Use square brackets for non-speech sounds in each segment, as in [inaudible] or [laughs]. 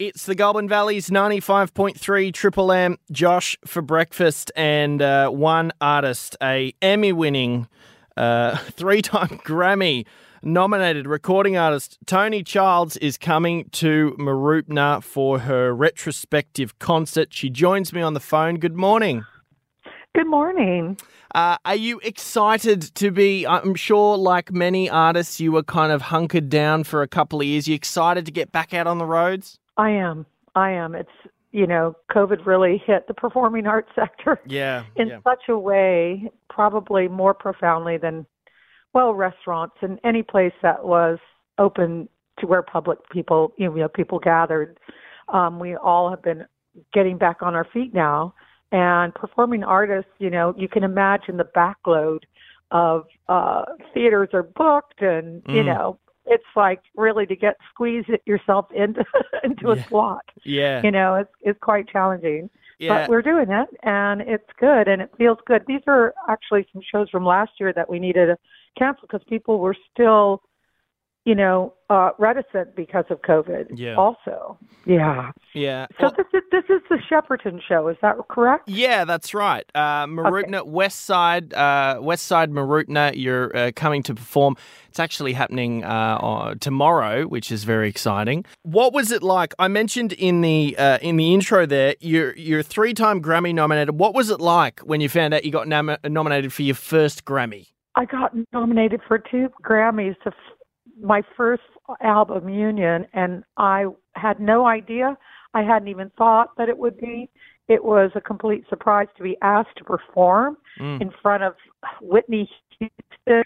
It's the Goulburn Valley's 95.3 Triple M, Josh for breakfast, and uh, one artist, a Emmy winning, uh, [laughs] three time Grammy nominated recording artist, Toni Childs, is coming to Mooroopna for her retrospective concert. She joins me on the phone. Good morning. Good morning. Uh, are you excited to be? I'm sure, like many artists, you were kind of hunkered down for a couple of years. You excited to get back out on the roads? I am. I am. It's you know, COVID really hit the performing arts sector. [laughs] Yeah. In yeah. such a way, probably more profoundly than well, restaurants and any place that was open to where public people, you know, people gathered. Um, we all have been getting back on our feet now, and performing artists, you know, you can imagine the backload of uh, theaters are booked, and you Mm. know, it's like really to get squeeze it yourself into [laughs] into a Yeah. slot. Yeah. You know, it's it's quite challenging yeah. but we're doing it and it's good and it feels good these are actually some shows from last year that we needed to cancel because people were still you know uh reticent because of covid Yeah. also yeah yeah. so Well- this is this is the Shepparton show is that correct Yeah, that's right. Uh, Mooroopna, West Side, uh, West Side Mooroopna. You're uh, coming to perform. It's actually happening uh, tomorrow, which is very exciting. What was it like? I mentioned in the uh, in the intro there. You're you're three time Grammy nominated. What was it like when you found out you got nom- nominated for your first Grammy? i got nominated for two grammys the my first album union and i had no idea i hadn't even thought that it would be it was a complete surprise to be asked to perform Mm. in front of Whitney Houston,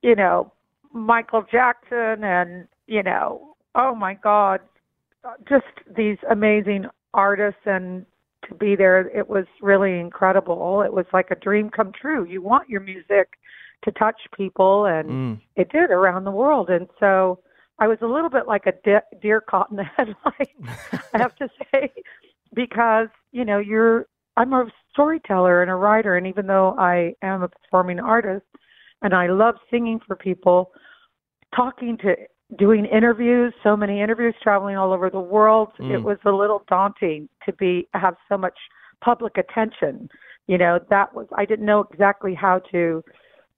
you know, Michael Jackson, and, you know, oh my God, just these amazing artists. And to be there, it was really incredible. It was like a dream come true. You want your music to touch people, and Mm. it did around the world. And so I was a little bit like a de- deer caught in the [laughs] headlights, I have to [laughs] say, because, you know, you're, I'm a storyteller and a writer. And even though I am a performing artist and I love singing for people, talking to, doing interviews, so many interviews, traveling all over the world, Mm. it was a little daunting to be, have so much public attention. You know, that was, I didn't know exactly how to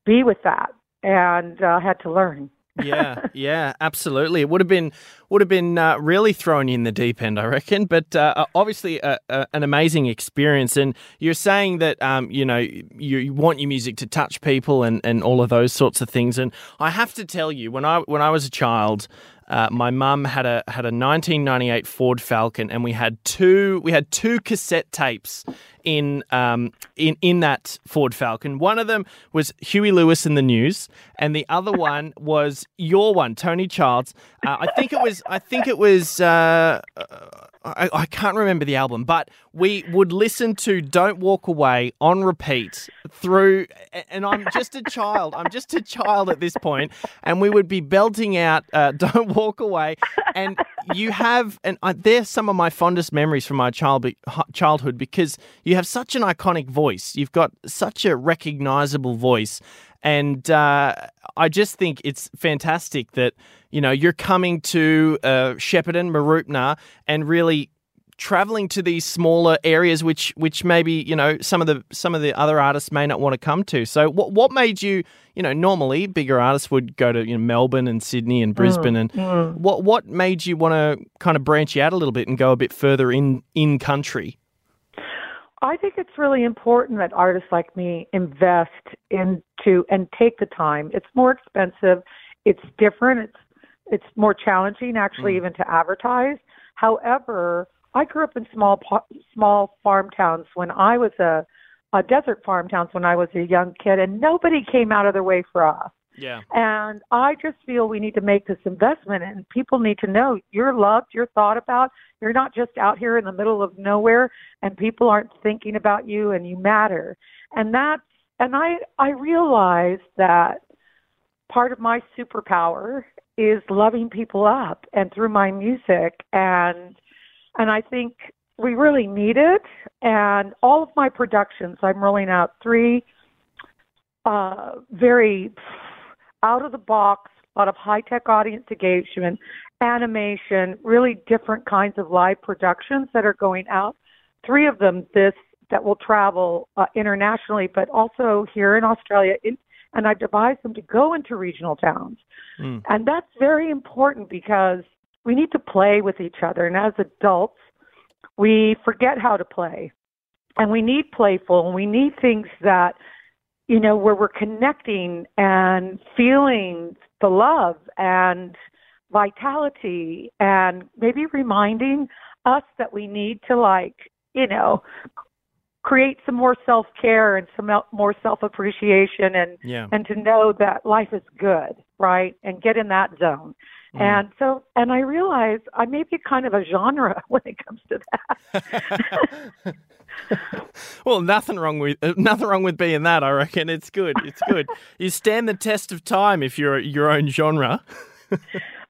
be with that and uh, had to learn. [laughs] yeah, yeah, absolutely. It would have been would have been uh, really thrown in the deep end, I reckon. But uh, obviously, uh, uh, an amazing experience. And you're saying that um, you know you, you want your music to touch people and, and all of those sorts of things. And I have to tell you, when I when I was a child. Uh, my mum had a had a 1998 Ford Falcon, and we had two we had two cassette tapes in um, in in that Ford Falcon. One of them was Huey Lewis and the News, and the other [laughs] one was your one, Toni Childs. Uh, I think it was I think it was uh, I, I can't remember the album, but we would listen to "Don't Walk Away" on repeat through. And I'm just a child. I'm just a child at this point, and we would be belting out uh, [laughs] "Don't Walk Away." And you have, and uh, they're some of my fondest memories from my child childhood because you have such an iconic voice. You've got such a recognizable voice, and uh, I just think it's fantastic that you know you're coming to uh, Shepparton, Mooroopna, and really traveling to these smaller areas which which maybe you know some of the some of the other artists may not want to come to. So what what made you you know normally bigger artists would go to you know Melbourne and Sydney and Brisbane and what what made you want to kind of branch out a little bit and go a bit further in in country I think it's really important that artists like me invest into and take the time. It's more expensive, it's different, it's it's more challenging actually mm. even to advertise. However, I grew up in small small farm towns when I was a a desert farm towns when I was a young kid and nobody came out of their way for us. Yeah And I just feel we need to make this investment, and people need to know you're loved, you're thought about. You're not just out here in the middle of nowhere, and people aren't thinking about you, and you matter. And that's and I I realize that part of my superpower is loving people up, and through my music, and and I think we really need it. And all of my productions, I'm rolling out three uh, very out of the box, a lot of high tech audience engagement, animation, really different kinds of live productions that are going out. Three of them this that will travel uh, internationally, but also here in Australia. In, and I've devised them to go into regional towns. Mm. And that's very important because we need to play with each other. And as adults, we forget how to play. And we need playful and we need things that, you know, where we're connecting and feeling the love and vitality and maybe reminding us that we need to like, you know, create some more self care and some more self appreciation and yeah. and to know that life is good, right? And get in that zone. Mm. And so, and I realize I may be kind of a genre [laughs] when it comes to that. [laughs] well, nothing wrong with uh, [laughs] nothing wrong with being that. I reckon it's good. It's good. you stand the test of time if you're your own genre. [laughs]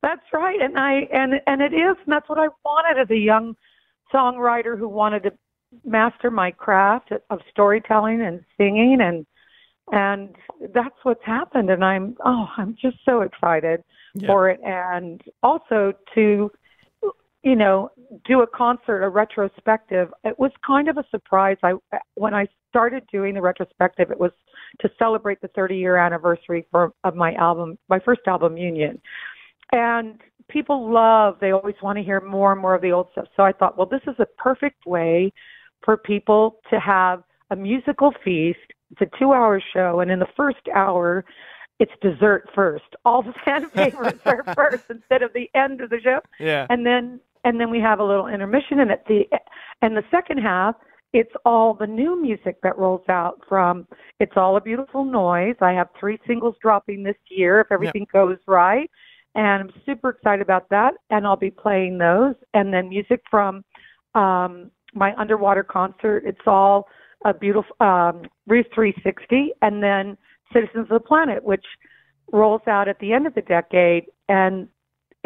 that's right, and I and and it is, and that's what I wanted as a young songwriter who wanted to master my craft of storytelling and singing and and that's what's happened and i'm oh i'm just so excited yeah. for it and also to you know do a concert a retrospective it was kind of a surprise i when i started doing the retrospective it was to celebrate the 30 year anniversary for of my album my first album union and people love they always want to hear more and more of the old stuff so i thought well this is a perfect way for people to have a musical feast. It's a two hour show, and in the first hour, it's dessert first. All the [laughs] fan favorites are [laughs] first instead of the end of the show. Yeah. And then and then we have a little intermission and at the and the second half it's all the new music that rolls out from It's All a Beautiful Noise. I have three singles dropping this year if everything yep. goes right. And I'm super excited about that. And I'll be playing those. And then music from um, my underwater concert. It's all a beautiful um, Reef 360, and then Citizens of the Planet, which rolls out at the end of the decade. And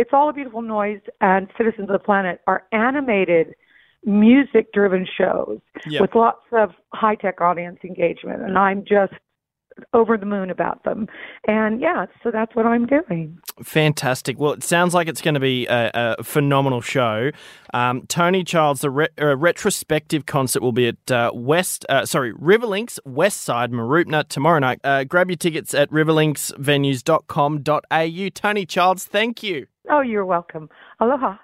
it's all a beautiful noise. And Citizens of the Planet are animated, music-driven shows yep. with lots of high-tech audience engagement. And I'm just over the moon about them. And yeah, so that's what I'm doing. Fantastic. Well, it sounds like it's going to be a, a phenomenal show. Um, Toni Childs, the re- uh, retrospective concert will be at uh, West, uh, sorry, Riverlinks West Side, Mooroopna tomorrow night. Uh, grab your tickets at riverlinksvenues.com.au. Toni Childs, thank you. Oh, you're welcome. Aloha.